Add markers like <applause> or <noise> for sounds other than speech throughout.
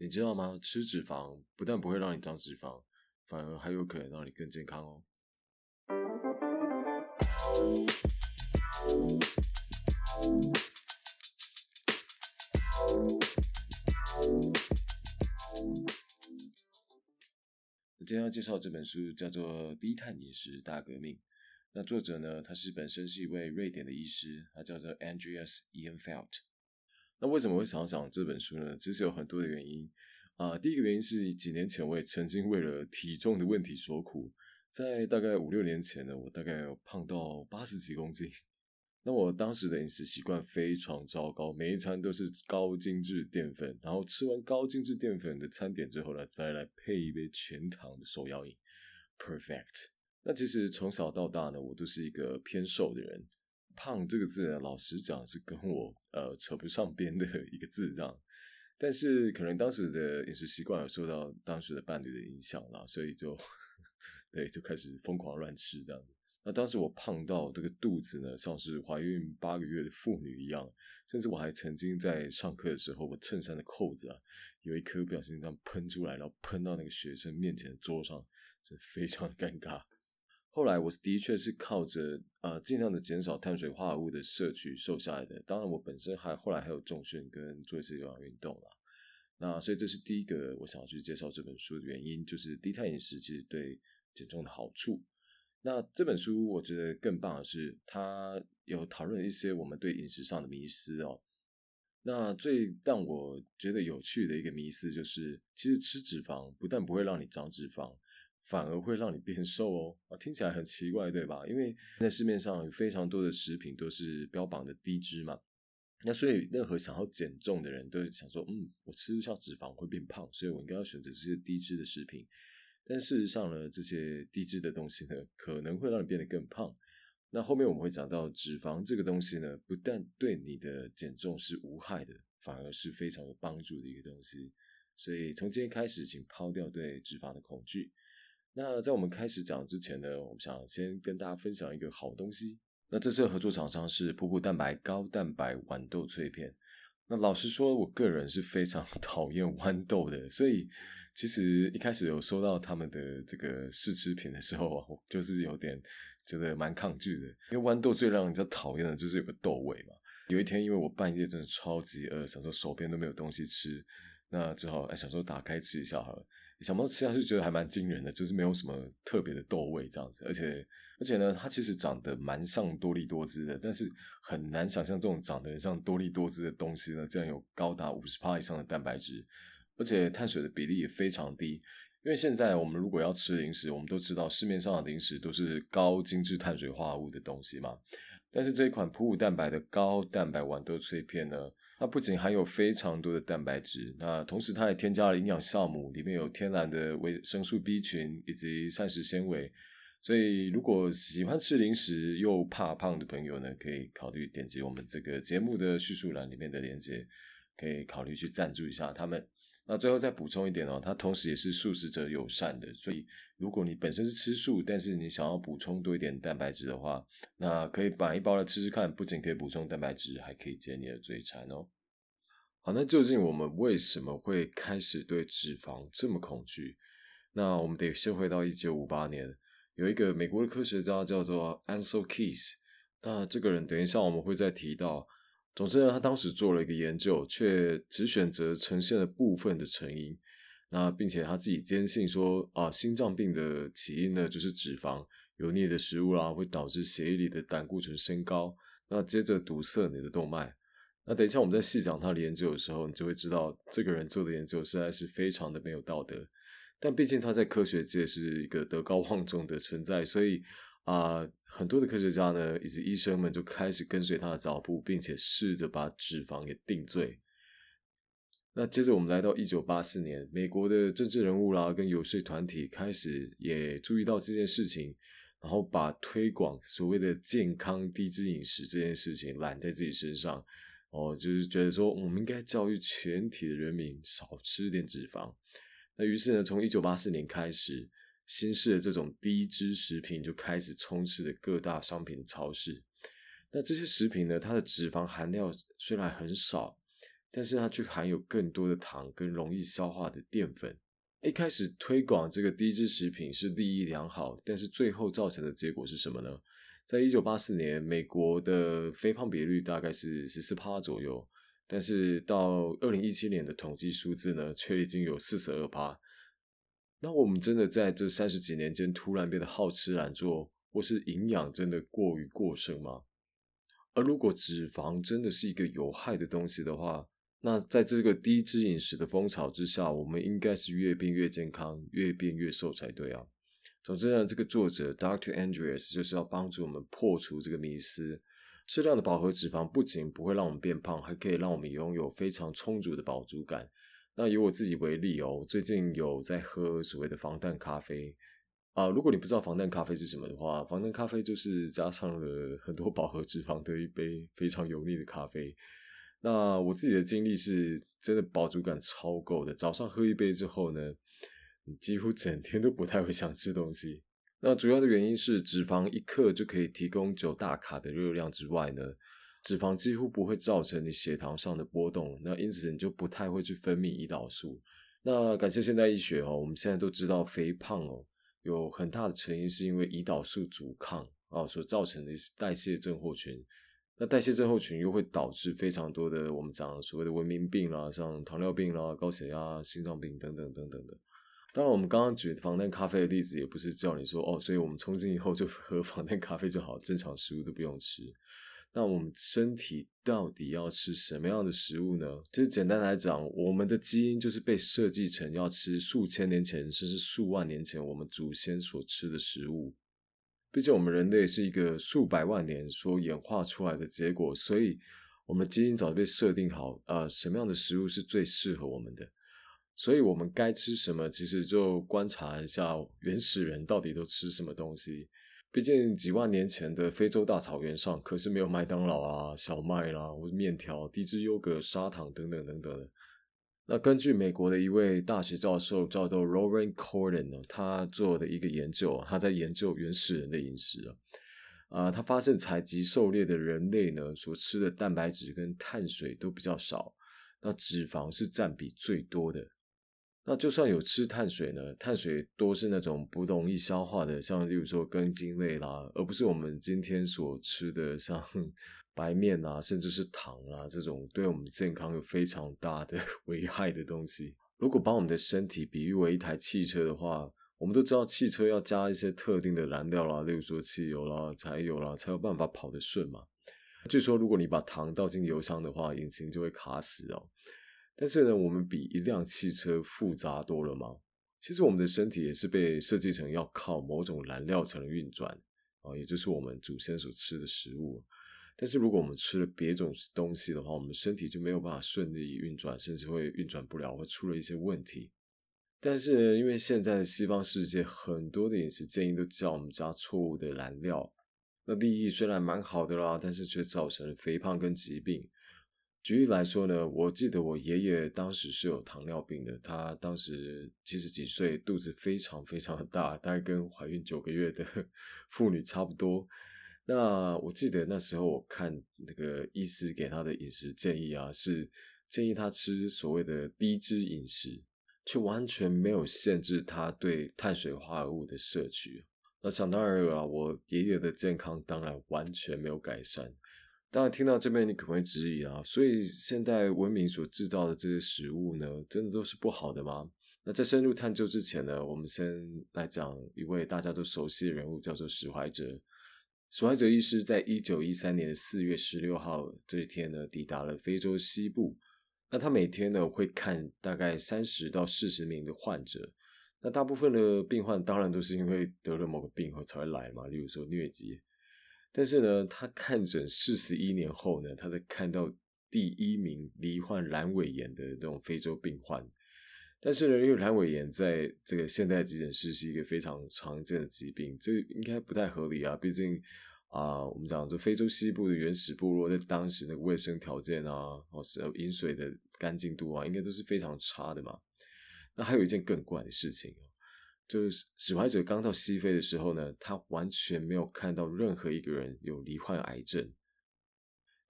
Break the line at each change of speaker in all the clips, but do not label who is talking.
你知道吗？吃脂肪不但不会让你长脂肪，反而还有可能让你更健康哦。今天要介绍这本书叫做《低碳饮食大革命》。那作者呢，他是本身是一位瑞典的医师，他叫做 Andreas Ianfeld。那为什么会想讲这本书呢？其实有很多的原因啊。第一个原因是几年前我也曾经为了体重的问题所苦，在大概五六年前呢，我大概胖到八十几公斤。那我当时的饮食习惯非常糟糕，每一餐都是高精致淀粉，然后吃完高精致淀粉的餐点之后呢，再来配一杯全糖的手摇饮，perfect。那其实从小到大呢，我都是一个偏瘦的人，胖这个字呢，老实讲是跟我呃扯不上边的一个字这样。但是可能当时的饮食习惯有受到当时的伴侣的影响啦，所以就 <laughs> 对就开始疯狂乱吃这样。那当时我胖到这个肚子呢，像是怀孕八个月的妇女一样，甚至我还曾经在上课的时候，我衬衫的扣子啊，有一颗不小心这样喷出来，然后喷到那个学生面前的桌上，这非常尴尬。后来我的确是靠着呃尽量的减少碳水化合物的摄取瘦下来的。当然我本身还后来还有重训跟做一些有氧运动啦。那所以这是第一个我想要去介绍这本书的原因，就是低碳饮食其实对减重的好处。那这本书我觉得更棒的是，它有讨论一些我们对饮食上的迷思哦。那最让我觉得有趣的一个迷思就是，其实吃脂肪不但不会让你长脂肪，反而会让你变瘦哦。啊，听起来很奇怪，对吧？因为在市面上有非常多的食品都是标榜的低脂嘛。那所以任何想要减重的人都想说，嗯，我吃下脂肪会变胖，所以我应该要选择这些低脂的食品。但事实上呢，这些低脂的东西呢，可能会让你变得更胖。那后面我们会讲到，脂肪这个东西呢，不但对你的减重是无害的，反而是非常有帮助的一个东西。所以从今天开始，请抛掉对脂肪的恐惧。那在我们开始讲之前呢，我们想先跟大家分享一个好东西。那这次的合作厂商是瀑布蛋白高蛋白豌豆脆片。那老实说，我个人是非常 <laughs> 讨厌豌豆的，所以。其实一开始有收到他们的这个试吃品的时候，我就是有点觉得蛮抗拒的，因为豌豆最让人家讨厌的就是有个豆味嘛。有一天，因为我半夜真的超级饿，想说手边都没有东西吃，那只好哎想说打开吃一下好了。想不到吃下去觉得还蛮惊人的，就是没有什么特别的豆味这样子，而且而且呢，它其实长得蛮像多利多汁的，但是很难想象这种长得像多利多汁的东西呢，竟然有高达五十帕以上的蛋白质。而且碳水的比例也非常低，因为现在我们如果要吃零食，我们都知道市面上的零食都是高精致碳水化合物的东西嘛。但是这一款普五蛋白的高蛋白豌豆脆片呢，它不仅含有非常多的蛋白质，那同时它还添加了营养酵母，里面有天然的维生素 B 群以及膳食纤维。所以如果喜欢吃零食又怕胖的朋友呢，可以考虑点击我们这个节目的叙述栏里面的链接，可以考虑去赞助一下他们。那最后再补充一点哦，它同时也是素食者友善的，所以如果你本身是吃素，但是你想要补充多一点蛋白质的话，那可以买一包来吃吃看，不仅可以补充蛋白质，还可以解你的嘴馋哦。好，那究竟我们为什么会开始对脂肪这么恐惧？那我们得先回到一九五八年，有一个美国的科学家叫做 Ansel Keys，那这个人等一下我们会再提到。总之呢，他当时做了一个研究，却只选择呈现了部分的成因。那并且他自己坚信说啊，心脏病的起因呢就是脂肪、油腻的食物啦，会导致血液里的胆固醇升高，那接着堵塞你的动脉。那等一下我们在细讲他的研究的时候，你就会知道这个人做的研究实在是非常的没有道德。但毕竟他在科学界是一个德高望重的存在，所以。啊，很多的科学家呢，以及医生们就开始跟随他的脚步，并且试着把脂肪给定罪。那接着我们来到一九八四年，美国的政治人物啦，跟游说团体开始也注意到这件事情，然后把推广所谓的健康低脂饮食这件事情揽在自己身上。哦，就是觉得说，我们应该教育全体的人民少吃点脂肪。那于是呢，从一九八四年开始。新式的这种低脂食品就开始充斥着各大商品超市。那这些食品呢，它的脂肪含量虽然很少，但是它却含有更多的糖跟容易消化的淀粉。一开始推广这个低脂食品是利益良好，但是最后造成的结果是什么呢？在一九八四年，美国的肥胖比率大概是十四趴左右，但是到二零一七年的统计数字呢，却已经有四十二趴。那我们真的在这三十几年间突然变得好吃懒做，或是营养真的过于过剩吗？而如果脂肪真的是一个有害的东西的话，那在这个低脂饮食的风潮之下，我们应该是越变越健康，越变越瘦才对啊。总之呢，这个作者 Dr. Andreas 就是要帮助我们破除这个迷思。适量的饱和脂肪不仅不会让我们变胖，还可以让我们拥有非常充足的饱足感。那以我自己为例哦，最近有在喝所谓的防弹咖啡啊。如果你不知道防弹咖啡是什么的话，防弹咖啡就是加上了很多饱和脂肪的一杯非常油腻的咖啡。那我自己的经历是真的饱足感超够的，早上喝一杯之后呢。你几乎整天都不太会想吃东西，那主要的原因是脂肪一克就可以提供九大卡的热量之外呢，脂肪几乎不会造成你血糖上的波动，那因此你就不太会去分泌胰岛素。那感谢现代医学哦，我们现在都知道肥胖哦有很大的成因是因为胰岛素阻抗啊所造成的代谢症候群，那代谢症候群又会导致非常多的我们讲所谓的文明病啦，像糖尿病啦、高血压、心脏病等等等等的。当然，我们刚刚举防弹咖啡的例子，也不是叫你说哦，所以我们从今以后就喝 <laughs> 防弹咖啡就好，正常食物都不用吃。那我们身体到底要吃什么样的食物呢？其实简单来讲，我们的基因就是被设计成要吃数千年前甚至数万年前我们祖先所吃的食物。毕竟我们人类是一个数百万年所演化出来的结果，所以我们的基因早就被设定好，呃，什么样的食物是最适合我们的。所以，我们该吃什么？其实就观察一下原始人到底都吃什么东西。毕竟几万年前的非洲大草原上可是没有麦当劳啊、小麦啦，或者面条、低脂优格、砂糖等等等等的。那根据美国的一位大学教授叫做 r o r a n Corden 呢，他做的一个研究，他在研究原始人的饮食啊，啊，他发现采集狩猎的人类呢，所吃的蛋白质跟碳水都比较少，那脂肪是占比最多的。那就算有吃碳水呢，碳水多是那种不容易消化的，像例如说根茎类啦，而不是我们今天所吃的像 <laughs> 白面啊，甚至是糖啊这种对我们健康有非常大的 <laughs> 危害的东西。如果把我们的身体比喻为一台汽车的话，我们都知道汽车要加一些特定的燃料啦，例如说汽油啦、柴油啦，才有办法跑得顺嘛。据说如果你把糖倒进油箱的话，引擎就会卡死哦。但是呢，我们比一辆汽车复杂多了吗？其实我们的身体也是被设计成要靠某种燃料才能运转啊，也就是我们祖先所吃的食物。但是如果我们吃了别种东西的话，我们身体就没有办法顺利运转，甚至会运转不了，会出了一些问题。但是，因为现在的西方世界很多的饮食建议都叫我们加错误的燃料，那利益虽然蛮好的啦，但是却造成了肥胖跟疾病。举例来说呢，我记得我爷爷当时是有糖尿病的，他当时七十几岁，肚子非常非常的大，大概跟怀孕九个月的 <laughs> 妇女差不多。那我记得那时候我看那个医师给他的饮食建议啊，是建议他吃所谓的低脂饮食，却完全没有限制他对碳水化合物的摄取。那想当然了，我爷爷的健康当然完全没有改善。当然，听到这边你可能会质疑啊，所以现代文明所制造的这些食物呢，真的都是不好的吗？那在深入探究之前呢，我们先来讲一位大家都熟悉的人物，叫做史怀哲。史怀哲医师在一九一三年四月十六号这一天呢，抵达了非洲西部。那他每天呢会看大概三十到四十名的患者，那大部分的病患当然都是因为得了某个病后才会来嘛，例如说疟疾。但是呢，他看诊四十一年后呢，他才看到第一名罹患阑尾炎的这种非洲病患。但是呢，因为阑尾炎在这个现代急诊室是一个非常常见的疾病，这应该不太合理啊。毕竟啊，我们讲这非洲西部的原始部落在当时那个卫生条件啊，或是饮水的干净度啊，应该都是非常差的嘛。那还有一件更怪的事情。就是史怀哲刚到西非的时候呢，他完全没有看到任何一个人有罹患癌症。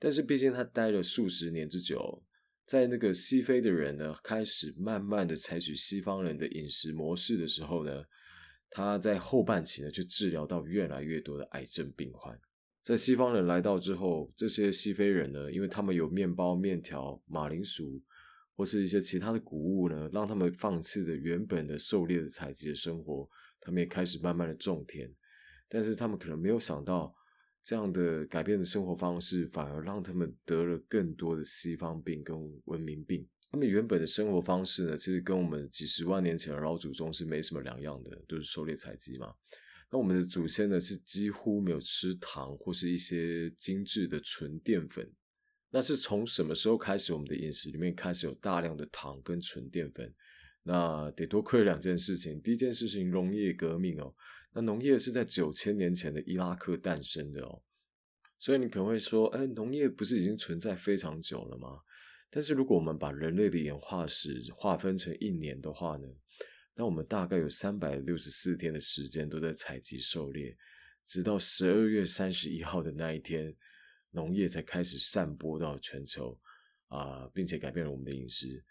但是毕竟他待了数十年之久，在那个西非的人呢，开始慢慢的采取西方人的饮食模式的时候呢，他在后半期呢就治疗到越来越多的癌症病患。在西方人来到之后，这些西非人呢，因为他们有面包、面条、马铃薯或是一些其他的谷物呢，让他们放弃了原本的狩猎的采集的生活，他们也开始慢慢的种田。但是他们可能没有想到。这样的改变的生活方式，反而让他们得了更多的西方病跟文明病。他们原本的生活方式呢，其实跟我们几十万年前的老祖宗是没什么两样的，都是狩猎采集嘛。那我们的祖先呢，是几乎没有吃糖或是一些精致的纯淀粉。那是从什么时候开始，我们的饮食里面开始有大量的糖跟纯淀粉？那得多亏两件事情。第一件事情，农业革命哦。那农业是在九千年前的伊拉克诞生的哦，所以你可能会说，哎，农业不是已经存在非常久了吗？但是如果我们把人类的演化史划分成一年的话呢，那我们大概有三百六十四天的时间都在采集狩猎，直到十二月三十一号的那一天，农业才开始散播到全球啊，并且改变了我们的饮食。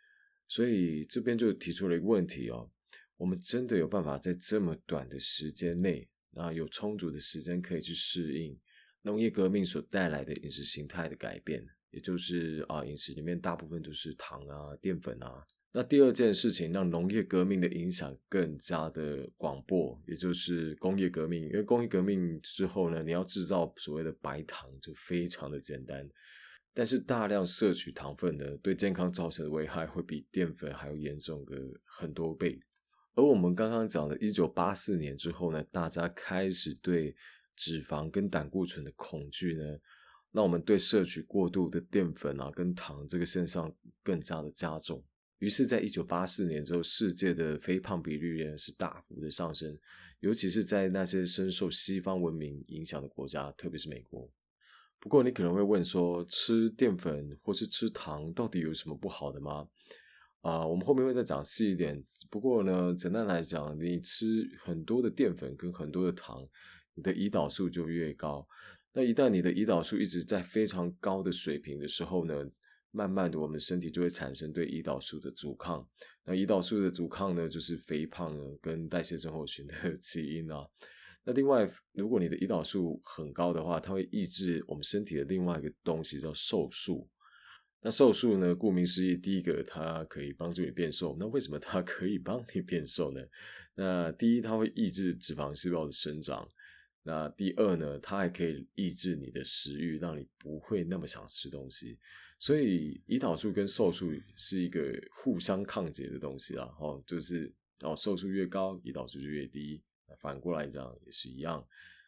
所以这边就提出了一个问题哦。我们真的有办法在这么短的时间内，啊，有充足的时间可以去适应农业革命所带来的饮食形态的改变，也就是啊，饮食里面大部分都是糖啊、淀粉啊。那第二件事情，让农业革命的影响更加的广播，也就是工业革命。因为工业革命之后呢，你要制造所谓的白糖就非常的简单，但是大量摄取糖分呢，对健康造成的危害会比淀粉还要严重个很多倍。而我们刚刚讲的1984年之后呢，大家开始对脂肪跟胆固醇的恐惧呢，让我们对摄取过度的淀粉啊跟糖这个现象更加的加重。于是，在1984年之后，世界的肥胖比率仍然是大幅的上升，尤其是在那些深受西方文明影响的国家，特别是美国。不过，你可能会问说，吃淀粉或是吃糖到底有什么不好的吗？啊，我们后面会再讲细一点。不过呢，简单来讲，你吃很多的淀粉跟很多的糖，你的胰岛素就越高。那一旦你的胰岛素一直在非常高的水平的时候呢，慢慢的我们身体就会产生对胰岛素的阻抗。那胰岛素的阻抗呢，就是肥胖跟代谢症候群的 <laughs> 起因啊。那另外，如果你的胰岛素很高的话，它会抑制我们身体的另外一个东西，叫瘦素。那瘦素呢？顾名思义，第一个它可以帮助你变瘦。那为什么它可以帮你变瘦呢？那第一，它会抑制脂肪细胞的生长。那第二呢，它还可以抑制你的食欲，让你不会那么想吃东西。所以，胰岛素跟瘦素是一个互相抗结的东西啦。哦，就是哦，瘦素越高，胰岛素就越低。反过来讲也是一样。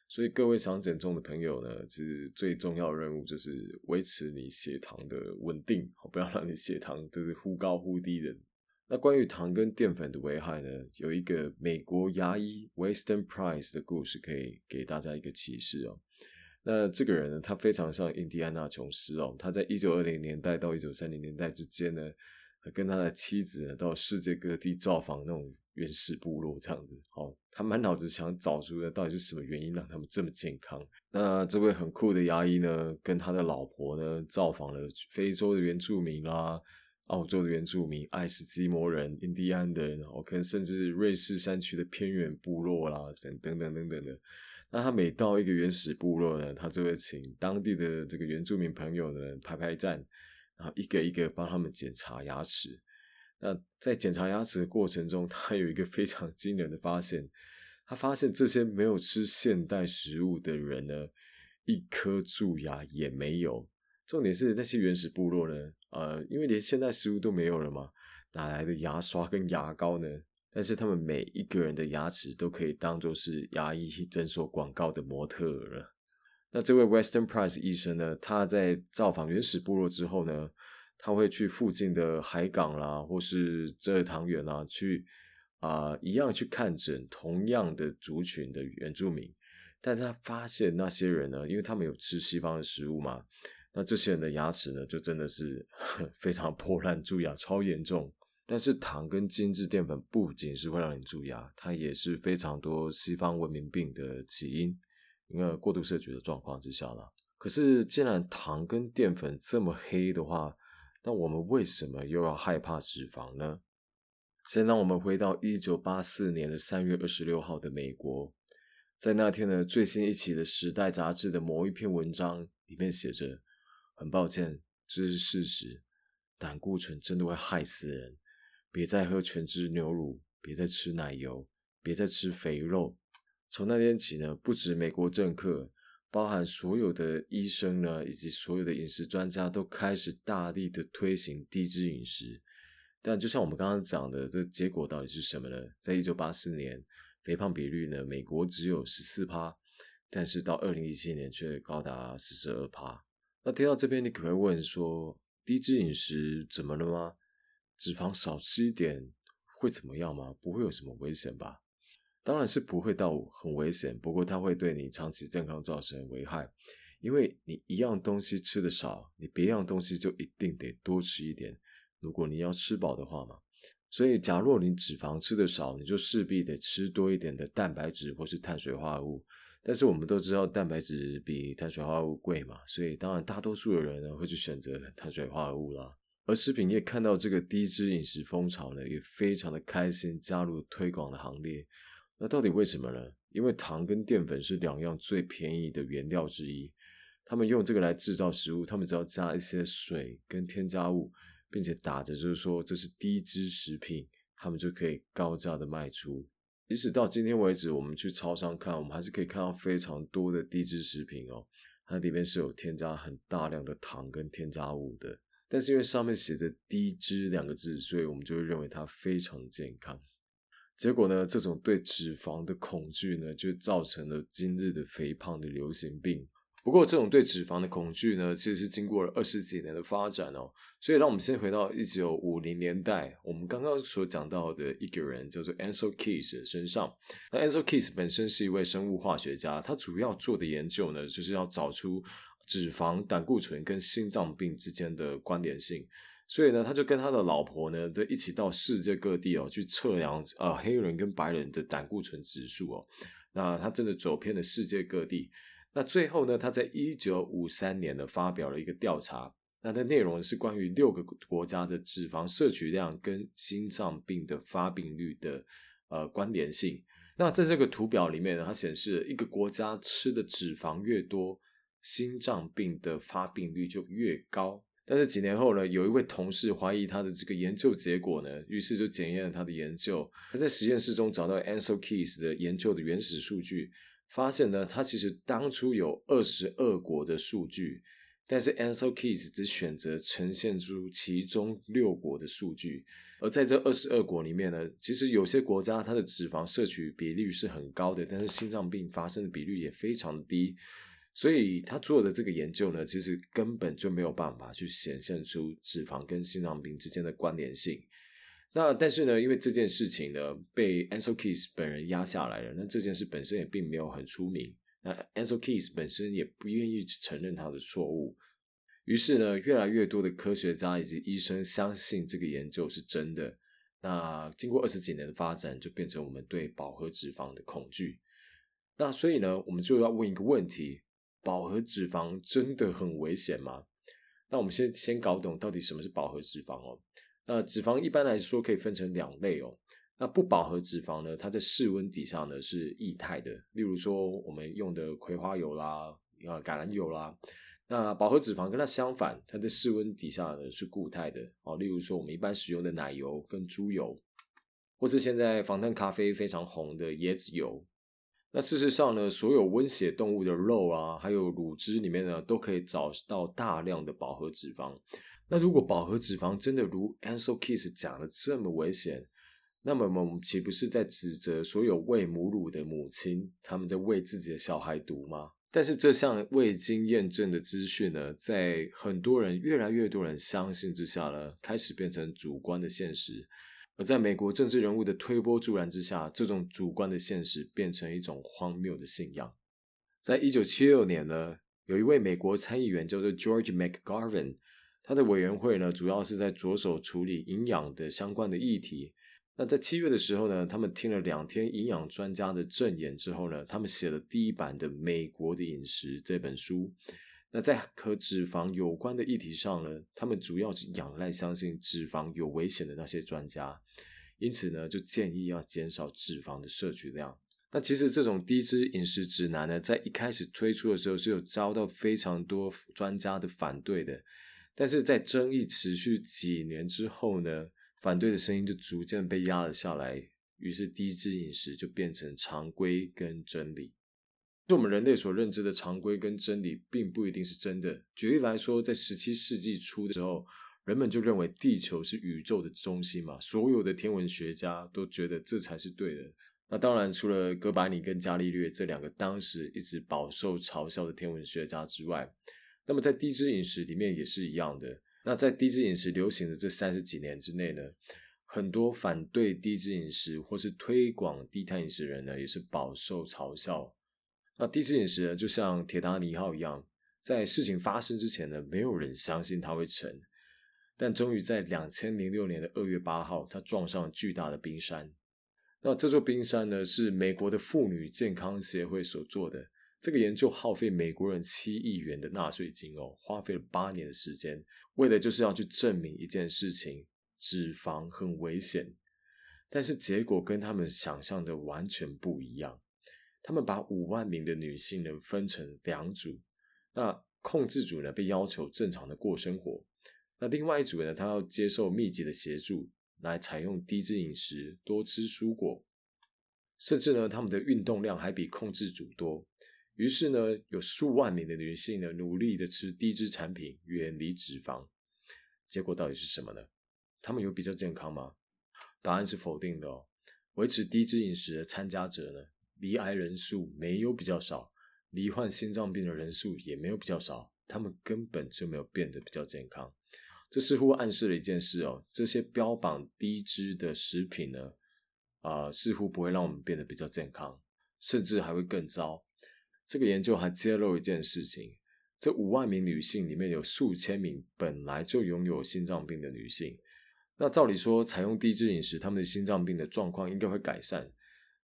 所以各位想减重的朋友呢，其实最重要的任务就是维持你血糖的稳定，不要让你血糖就是忽高忽低的。那关于糖跟淀粉的危害呢，有一个美国牙医 Weston Price 的故事可以给大家一个启示哦。那这个人呢，他非常像印第安纳琼斯哦，他在一九二零年代到一九三零年代之间呢，跟他的妻子呢到世界各地造访那种。原始部落这样子，好，他满脑子想找出的到底是什么原因让他们这么健康。那这位很酷的牙医呢，跟他的老婆呢，造访了非洲的原住民啦、澳洲的原住民、爱斯基摩人、印第安人，然后跟甚至瑞士山区的偏远部落啦，等等等等的。那他每到一个原始部落呢，他就会请当地的这个原住民朋友呢排排站，然后一个一个帮他们检查牙齿。那在检查牙齿的过程中，他有一个非常惊人的发现，他发现这些没有吃现代食物的人呢，一颗蛀牙也没有。重点是那些原始部落呢，呃，因为连现代食物都没有了嘛，哪来的牙刷跟牙膏呢？但是他们每一个人的牙齿都可以当做是牙医诊所广告的模特了。那这位 Western Price 医生呢，他在造访原始部落之后呢？他会去附近的海港啦，或是这塘园啦，去啊一样去看诊同样的族群的原住民，但他发现那些人呢，因为他们有吃西方的食物嘛，那这些人的牙齿呢，就真的是 <laughs> 非常破烂，蛀牙超严重。但是糖跟精致淀粉不仅是会让你蛀牙，它也是非常多西方文明病的起因，因为过度摄取的状况之下了。可是既然糖跟淀粉这么黑的话，那我们为什么又要害怕脂肪呢？先让我们回到一九八四年的三月二十六号的美国，在那天的，最新一期的《时代》杂志的某一篇文章里面写着：“很抱歉，这是事实，胆固醇真的会害死人，别再喝全脂牛乳，别再吃奶油，别再吃肥肉。”从那天起呢，不止美国政客。包含所有的医生呢，以及所有的饮食专家都开始大力的推行低脂饮食，但就像我们刚刚讲的，这结果到底是什么呢？在一九八四年，肥胖比率呢，美国只有十四趴，但是到二零一七年却高达四十二趴。那听到这边，你可能会问说，低脂饮食怎么了吗？脂肪少吃一点会怎么样吗？不会有什么危险吧？当然是不会到很危险，不过它会对你长期健康造成危害，因为你一样东西吃的少，你别样东西就一定得多吃一点。如果你要吃饱的话嘛，所以假若你脂肪吃的少，你就势必得吃多一点的蛋白质或是碳水化合物。但是我们都知道蛋白质比碳水化合物贵嘛，所以当然大多数的人呢会去选择碳水化合物啦。而食品业看到这个低脂饮食风潮呢，也非常的开心，加入推广的行列。那到底为什么呢？因为糖跟淀粉是两样最便宜的原料之一，他们用这个来制造食物，他们只要加一些水跟添加物，并且打着就是说这是低脂食品，他们就可以高价的卖出。即使到今天为止，我们去超商看，我们还是可以看到非常多的低脂食品哦，它里面是有添加很大量的糖跟添加物的。但是因为上面写着低脂两个字，所以我们就会认为它非常健康。结果呢，这种对脂肪的恐惧呢，就造成了今日的肥胖的流行病。不过，这种对脂肪的恐惧呢，其实是经过了二十几年的发展哦。所以，让我们先回到一九五零年代，我们刚刚所讲到的一个人叫做 Ansel Keys 身上。那 Ansel Keys 本身是一位生物化学家，他主要做的研究呢，就是要找出脂肪、胆固醇跟心脏病之间的关联性。所以呢，他就跟他的老婆呢，就一起到世界各地哦，去测量呃黑人跟白人的胆固醇指数哦。那他真的走遍了世界各地。那最后呢，他在一九五三年呢发表了一个调查，那的内容是关于六个国家的脂肪摄取量跟心脏病的发病率的呃关联性。那在这个图表里面呢，它显示一个国家吃的脂肪越多，心脏病的发病率就越高。但是几年后呢，有一位同事怀疑他的这个研究结果呢，于是就检验了他的研究。他在实验室中找到 Ansel Keys 的研究的原始数据，发现呢，他其实当初有二十二国的数据，但是 Ansel Keys 只选择呈现出其中六国的数据。而在这二十二国里面呢，其实有些国家它的脂肪摄取比率是很高的，但是心脏病发生的比率也非常低。所以他做的这个研究呢，其实根本就没有办法去显现出脂肪跟心脏病之间的关联性。那但是呢，因为这件事情呢被 Ansel Keys 本人压下来了，那这件事本身也并没有很出名。那 Ansel Keys 本身也不愿意承认他的错误。于是呢，越来越多的科学家以及医生相信这个研究是真的。那经过二十几年的发展，就变成我们对饱和脂肪的恐惧。那所以呢，我们就要问一个问题。饱和脂肪真的很危险吗？那我们先先搞懂到底什么是饱和脂肪哦。那脂肪一般来说可以分成两类哦。那不饱和脂肪呢，它在室温底下呢是液态的，例如说我们用的葵花油啦、啊橄榄油啦。那饱和脂肪跟它相反，它在室温底下呢是固态的哦，例如说我们一般使用的奶油跟猪油，或是现在防弹咖啡非常红的椰子油。那事实上呢，所有温血动物的肉啊，还有乳汁里面呢，都可以找到大量的饱和脂肪。那如果饱和脂肪真的如 Ansel Keys 讲的这么危险，那么我们岂不是在指责所有喂母乳的母亲，他们在喂自己的小孩毒吗？但是这项未经验证的资讯呢，在很多人越来越多人相信之下呢，开始变成主观的现实。而在美国政治人物的推波助澜之下，这种主观的现实变成一种荒谬的信仰。在一九七六年呢，有一位美国参议员叫做 George McGarvin，他的委员会呢，主要是在着手处理营养的相关的议题。那在七月的时候呢，他们听了两天营养专家的证言之后呢，他们写了第一版的《美国的饮食》这本书。那在和脂肪有关的议题上呢，他们主要是仰赖相信脂肪有危险的那些专家，因此呢，就建议要减少脂肪的摄取量。那其实这种低脂饮食指南呢，在一开始推出的时候是有遭到非常多专家的反对的，但是在争议持续几年之后呢，反对的声音就逐渐被压了下来，于是低脂饮食就变成常规跟真理。就我们人类所认知的常规跟真理，并不一定是真的。举例来说，在十七世纪初的时候，人们就认为地球是宇宙的中心嘛，所有的天文学家都觉得这才是对的。那当然，除了哥白尼跟伽利略这两个当时一直饱受嘲笑的天文学家之外，那么在低脂饮食里面也是一样的。那在低脂饮食流行的这三十几年之内呢，很多反对低脂饮食或是推广低碳饮食的人呢，也是饱受嘲笑。那低脂饮食呢，就像铁达尼号一样，在事情发生之前呢，没有人相信它会沉，但终于在两千零六年的二月八号，它撞上了巨大的冰山。那这座冰山呢，是美国的妇女健康协会所做的。这个研究耗费美国人七亿元的纳税金哦，花费了八年的时间，为的就是要去证明一件事情：脂肪很危险。但是结果跟他们想象的完全不一样。他们把五万名的女性呢分成两组，那控制组呢被要求正常的过生活，那另外一组呢，他要接受密集的协助，来采用低脂饮食，多吃蔬果，甚至呢他们的运动量还比控制组多。于是呢，有数万名的女性呢努力的吃低脂产品，远离脂肪。结果到底是什么呢？他们有比较健康吗？答案是否定的哦。维持低脂饮食的参加者呢？罹癌人数没有比较少，罹患心脏病的人数也没有比较少，他们根本就没有变得比较健康。这似乎暗示了一件事哦，这些标榜低脂的食品呢，啊，似乎不会让我们变得比较健康，甚至还会更糟。这个研究还揭露一件事情：这五万名女性里面有数千名本来就拥有心脏病的女性。那照理说，采用低脂饮食，他们的心脏病的状况应该会改善。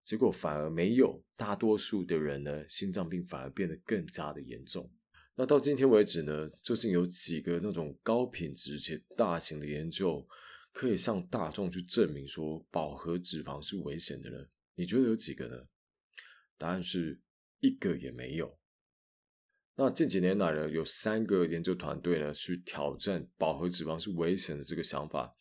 结果反而没有，大多数的人呢，心脏病反而变得更加的严重。那到今天为止呢，究竟有几个那种高品质且大型的研究，可以向大众去证明说饱和脂肪是危险的呢？你觉得有几个呢？答案是一个也没有。那近几年来呢，有三个研究团队呢，去挑战饱和脂肪是危险的这个想法。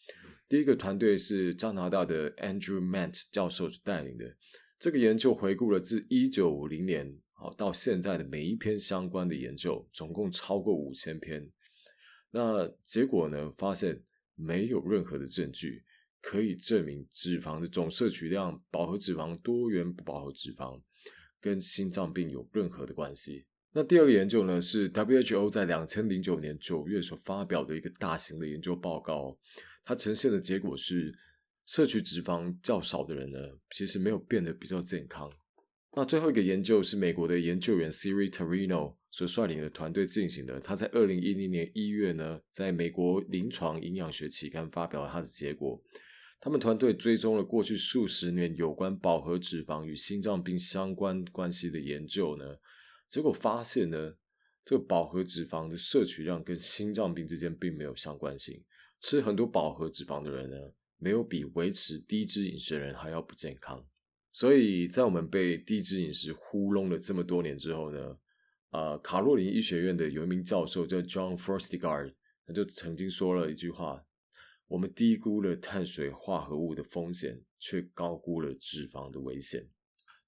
第一个团队是加拿大的 Andrew Mant 教授带领的。这个研究回顾了自一九五零年好到现在的每一篇相关的研究，总共超过五千篇。那结果呢，发现没有任何的证据可以证明脂肪的总摄取量、饱和脂肪、多元不饱和脂肪跟心脏病有任何的关系。那第二个研究呢，是 WHO 在两千零九年九月所发表的一个大型的研究报告。它呈现的结果是，摄取脂肪较少的人呢，其实没有变得比较健康。那最后一个研究是美国的研究员 Siri Terino 所率领的团队进行的。他在二零一零年一月呢，在美国临床营养学期刊发表了他的结果。他们团队追踪了过去数十年有关饱和脂肪与心脏病相关关系的研究呢，结果发现呢，这个饱和脂肪的摄取量跟心脏病之间并没有相关性。吃很多饱和脂肪的人呢，没有比维持低脂饮食的人还要不健康。所以在我们被低脂饮食糊弄了这么多年之后呢，呃，卡洛琳医学院的有一名教授叫 John Forstigard，他就曾经说了一句话：我们低估了碳水化合物的风险，却高估了脂肪的危险。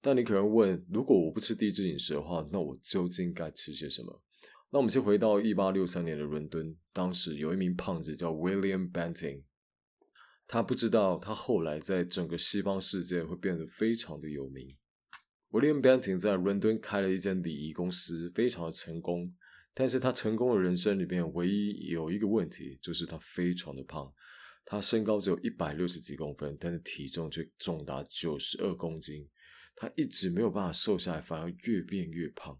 但你可能问，如果我不吃低脂饮食的话，那我究竟该吃些什么？那我们先回到一八六三年的伦敦，当时有一名胖子叫 William Banting，他不知道他后来在整个西方世界会变得非常的有名。William Banting 在伦敦开了一间礼仪公司，非常的成功。但是他成功的人生里面，唯一有一个问题，就是他非常的胖。他身高只有一百六十几公分，但是体重却重达九十二公斤。他一直没有办法瘦下来，反而越变越胖。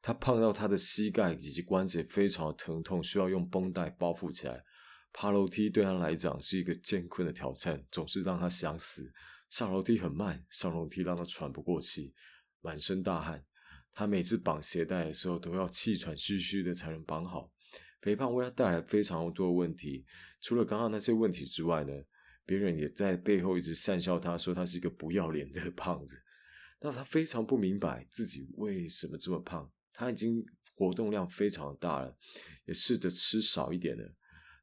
他胖到他的膝盖以及关节非常的疼痛，需要用绷带包覆起来。爬楼梯对他来讲是一个艰困的挑战，总是让他想死。上楼梯很慢，上楼梯让他喘不过气，满身大汗。他每次绑鞋带的时候都要气喘吁吁的才能绑好。肥胖为他带来非常多的问题，除了刚刚那些问题之外呢，别人也在背后一直讪笑他，说他是一个不要脸的 <laughs> 胖子。那他非常不明白自己为什么这么胖，他已经活动量非常大了，也试着吃少一点了，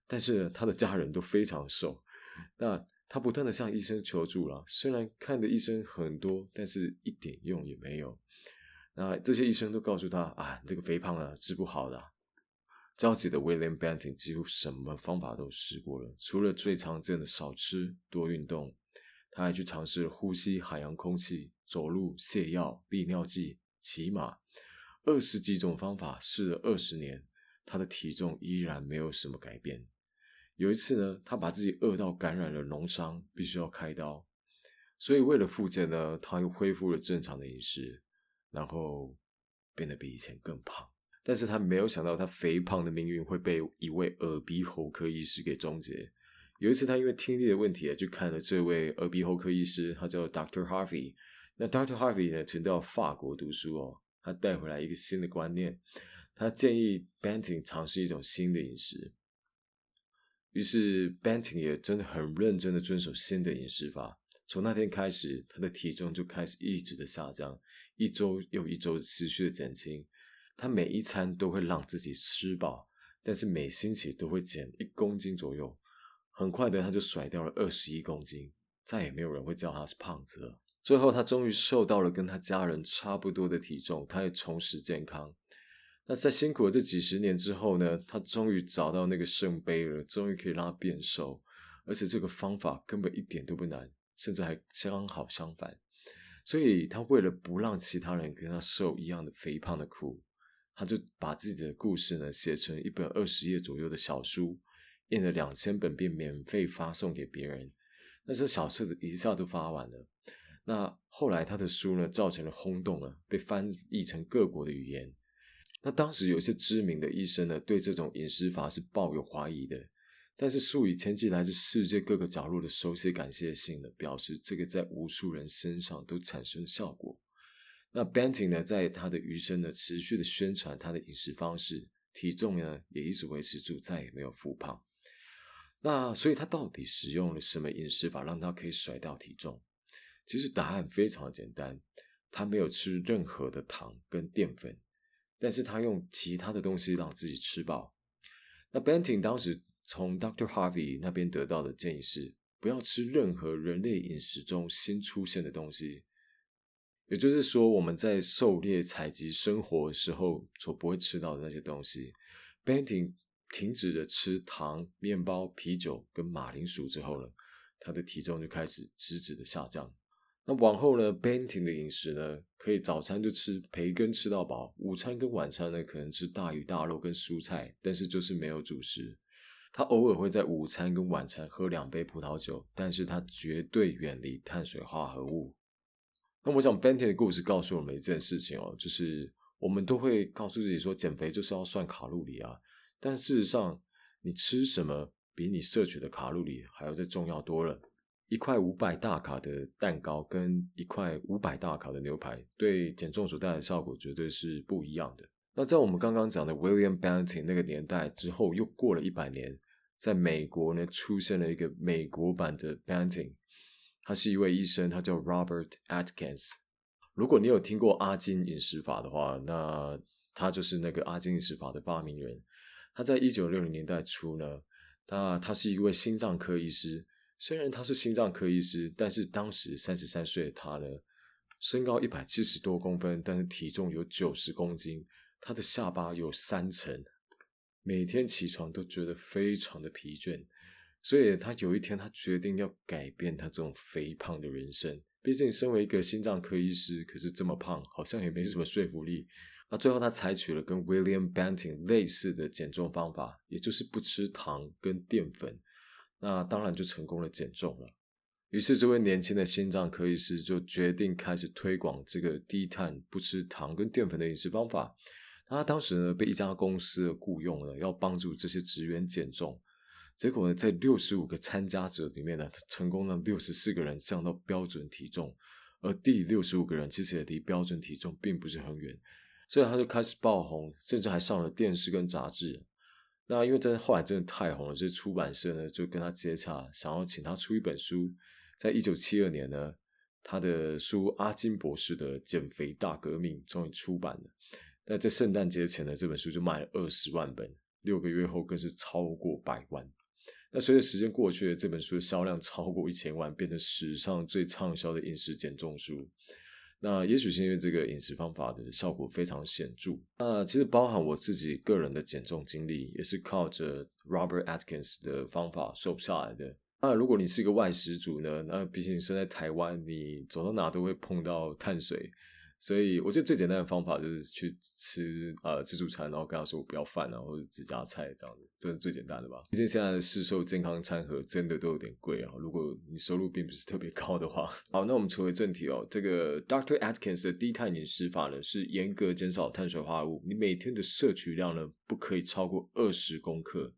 但是他的家人都非常瘦。那他不断的向医生求助了，虽然看的医生很多，但是一点用也没有。那这些医生都告诉他啊，你这个肥胖啊治不好的。着急的 William Benton 几乎什么方法都试过了，除了最常见的少吃多运动，他还去尝试呼吸海洋空气、走路、泻药、利尿剂、骑马，二十几种方法试了二十年，他的体重依然没有什么改变。有一次呢，他把自己饿到感染了脓伤，必须要开刀，所以为了复健呢，他又恢复了正常的饮食，然后变得比以前更胖。但是他没有想到，他肥胖的命运会被一位耳鼻喉科医师给终结。有一次，他因为听力的问题去看了这位耳鼻喉科医师，他叫 Doctor Harvey。那 Doctor Harvey 呢，曾到法国读书哦，他带回来一个新的观念，他建议 Benton 尝试一种新的饮食。于是 Benton 也真的很认真的遵守新的饮食法。从那天开始，他的体重就开始一直的下降，一周又一周持续的减轻。他每一餐都会让自己吃饱，但是每星期都会减一公斤左右。很快的，他就甩掉了二十一公斤，再也没有人会叫他是胖子了。最后，他终于瘦到了跟他家人差不多的体重，他也重拾健康。那在辛苦了这几十年之后呢？他终于找到那个圣杯了，终于可以让他变瘦，而且这个方法根本一点都不难，甚至还刚好相反。所以他为了不让其他人跟他受一样的肥胖的苦，他就把自己的故事呢写成一本二十页左右的小书，印了两千本，并免费发送给别人。那这小册子一下都发完了。那后来他的书呢造成了轰动啊，被翻译成各国的语言。那当时有一些知名的医生呢，对这种饮食法是抱有怀疑的，但是数以千计来自世界各个角落的手写感谢信呢，表示这个在无数人身上都产生了效果。那 Benting 呢，在他的余生呢，持续的宣传他的饮食方式，体重呢也一直维持住，再也没有复胖。那所以他到底使用了什么饮食法，让他可以甩掉体重？其实答案非常简单，他没有吃任何的糖跟淀粉。但是他用其他的东西让自己吃饱。那 Benting 当时从 Dr. Harvey 那边得到的建议是，不要吃任何人类饮食中新出现的东西。也就是说，我们在狩猎、采集、生活时候所不会吃到的那些东西。Benting 停止了吃糖、面包、啤酒跟马铃薯之后呢，他的体重就开始直直的下降。那往后呢，Benting 的饮食呢，可以早餐就吃培根吃到饱，午餐跟晚餐呢可能吃大鱼大肉跟蔬菜，但是就是没有主食。他偶尔会在午餐跟晚餐喝两杯葡萄酒，但是他绝对远离碳水化合物。那我想 Benting 的故事告诉我们一件事情哦，就是我们都会告诉自己说减肥就是要算卡路里啊，但事实上你吃什么比你摄取的卡路里还要再重要多了。一块五百大卡的蛋糕跟一块五百大卡的牛排，对减重所带来的效果绝对是不一样的。那在我们刚刚讲的 William Banting 那个年代之后，又过了一百年，在美国呢出现了一个美国版的 Banting 他是一位医生，他叫 Robert Atkins。如果你有听过阿金饮食法的话，那他就是那个阿金饮食法的发明人。他在一九六零年代初呢，他他是一位心脏科医师。虽然他是心脏科医师，但是当时三十三岁的他呢，身高一百七十多公分，但是体重有九十公斤，他的下巴有三层，每天起床都觉得非常的疲倦，所以他有一天他决定要改变他这种肥胖的人生。毕竟身为一个心脏科医师，可是这么胖，好像也没什么说服力。那最后他采取了跟 William Banting 类似的减重方法，也就是不吃糖跟淀粉。那当然就成功了减重了。于是这位年轻的心脏科医师就决定开始推广这个低碳、不吃糖跟淀粉的饮食方法。他当时呢被一家公司雇佣了，要帮助这些职员减重。结果呢，在六十五个参加者里面呢，成功了六十四个人降到标准体重，而第六十五个人其实也离标准体重并不是很远。所以他就开始爆红，甚至还上了电视跟杂志。那因为真的后来真的太红了，这出版社呢就跟他接洽，想要请他出一本书。在一九七二年呢，他的书《阿金博士的减肥大革命》终于出版了。那在圣诞节前呢，这本书就卖了二十万本，六个月后更是超过百万。那随着时间过去，这本书的销量超过一千万，变成史上最畅销的饮食减重书。那也许是因为这个饮食方法的效果非常显著。那其实包含我自己个人的减重经历，也是靠着 Robert Atkins 的方法瘦不下来的。那如果你是一个外食族呢？那毕竟生在台湾，你走到哪都会碰到碳水。所以我觉得最简单的方法就是去吃呃自助餐，然后跟他说我不要饭啊，或者只加菜这样子，这是最简单的吧。毕竟现在的市售健康餐盒真的都有点贵啊，如果你收入并不是特别高的话。<laughs> 好，那我们扯回正题哦，这个 Dr. Atkins 的低碳饮食法呢，是严格减少碳水化合物，你每天的摄取量呢不可以超过二十公克。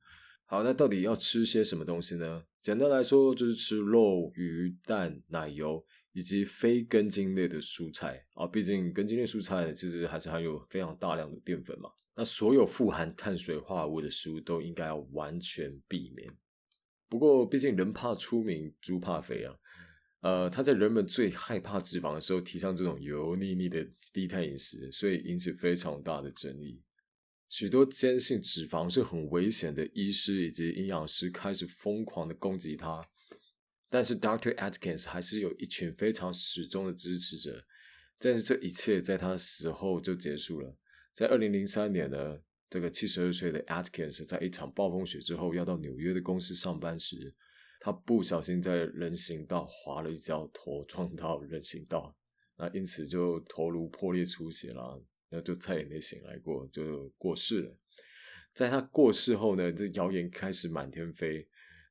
好，那到底要吃些什么东西呢？简单来说就是吃肉、鱼、蛋、奶油。以及非根茎类的蔬菜啊，毕竟根茎类蔬菜其实还是含有非常大量的淀粉嘛。那所有富含碳水化合物的食物都应该要完全避免。不过，毕竟人怕出名，猪怕肥啊。呃，他在人们最害怕脂肪的时候提倡这种油腻腻的低碳饮食，所以引起非常大的争议。许多坚信脂肪是很危险的医师以及营养师开始疯狂的攻击他。但是，Dr. Atkins 还是有一群非常始终的支持者。但是，这一切在他死后就结束了。在二零零三年呢，这个七十二岁的 Atkins 在一场暴风雪之后要到纽约的公司上班时，他不小心在人行道滑了一跤，头撞到人行道，那因此就头颅破裂出血了，那就再也没醒来过，就过世了。在他过世后呢，这谣言开始满天飞。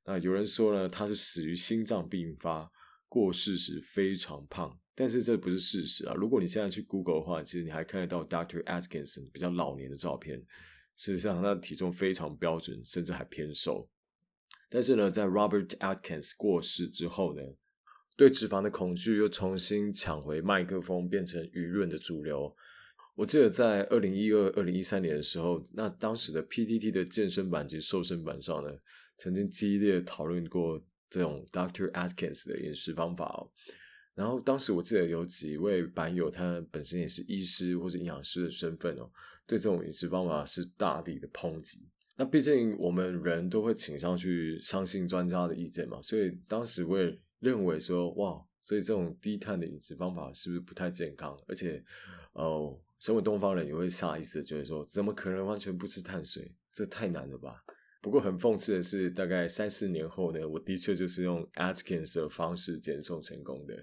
那有人说呢，他是死于心脏病发，过世时非常胖，但是这不是事实啊。如果你现在去 Google 的话，其实你还看得到 Dr. Atkinson 比较老年的照片，事实上他的体重非常标准，甚至还偏瘦。但是呢，在 Robert Atkins 过世之后呢，对脂肪的恐惧又重新抢回麦克风，变成舆论的主流。我记得在二零一二、二零一三年的时候，那当时的 PTT 的健身版及瘦身版上呢。曾经激烈讨论过这种 Doctor Atkins 的饮食方法哦，然后当时我记得有几位版友，他本身也是医师或者营养师的身份哦，对这种饮食方法是大力的抨击。那毕竟我们人都会倾向去相信专家的意见嘛，所以当时我也认为说，哇，所以这种低碳的饮食方法是不是不太健康？而且，呃，身为东方人也会下意识觉得说，怎么可能完全不吃碳水？这太难了吧？不过很讽刺的是，大概三四年后呢，我的确就是用 Atkins 的方式减重成功的。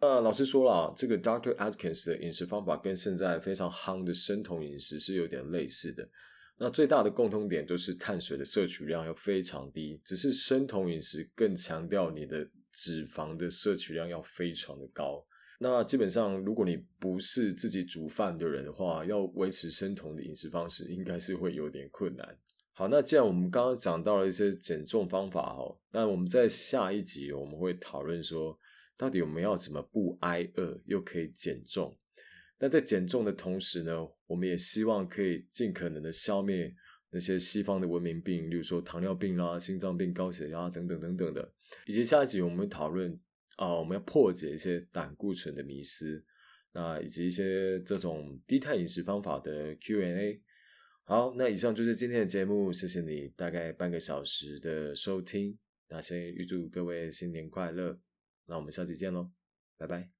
那老实说了，这个 Dr. Atkins 的饮食方法跟现在非常夯的生酮饮食是有点类似的。那最大的共通点就是碳水的摄取量要非常低，只是生酮饮食更强调你的脂肪的摄取量要非常的高。那基本上，如果你不是自己煮饭的人的话，要维持生酮的饮食方式，应该是会有点困难。好，那既然我们刚刚讲到了一些减重方法哈，那我们在下一集我们会讨论说，到底我们要怎么不挨饿又可以减重？那在减重的同时呢，我们也希望可以尽可能的消灭那些西方的文明病，例如说糖尿病啦、心脏病、高血压等等等等的。以及下一集我们会讨论啊，我们要破解一些胆固醇的迷思，那以及一些这种低碳饮食方法的 Q&A。好，那以上就是今天的节目，谢谢你大概半个小时的收听。那先预祝各位新年快乐，那我们下期见喽，拜拜。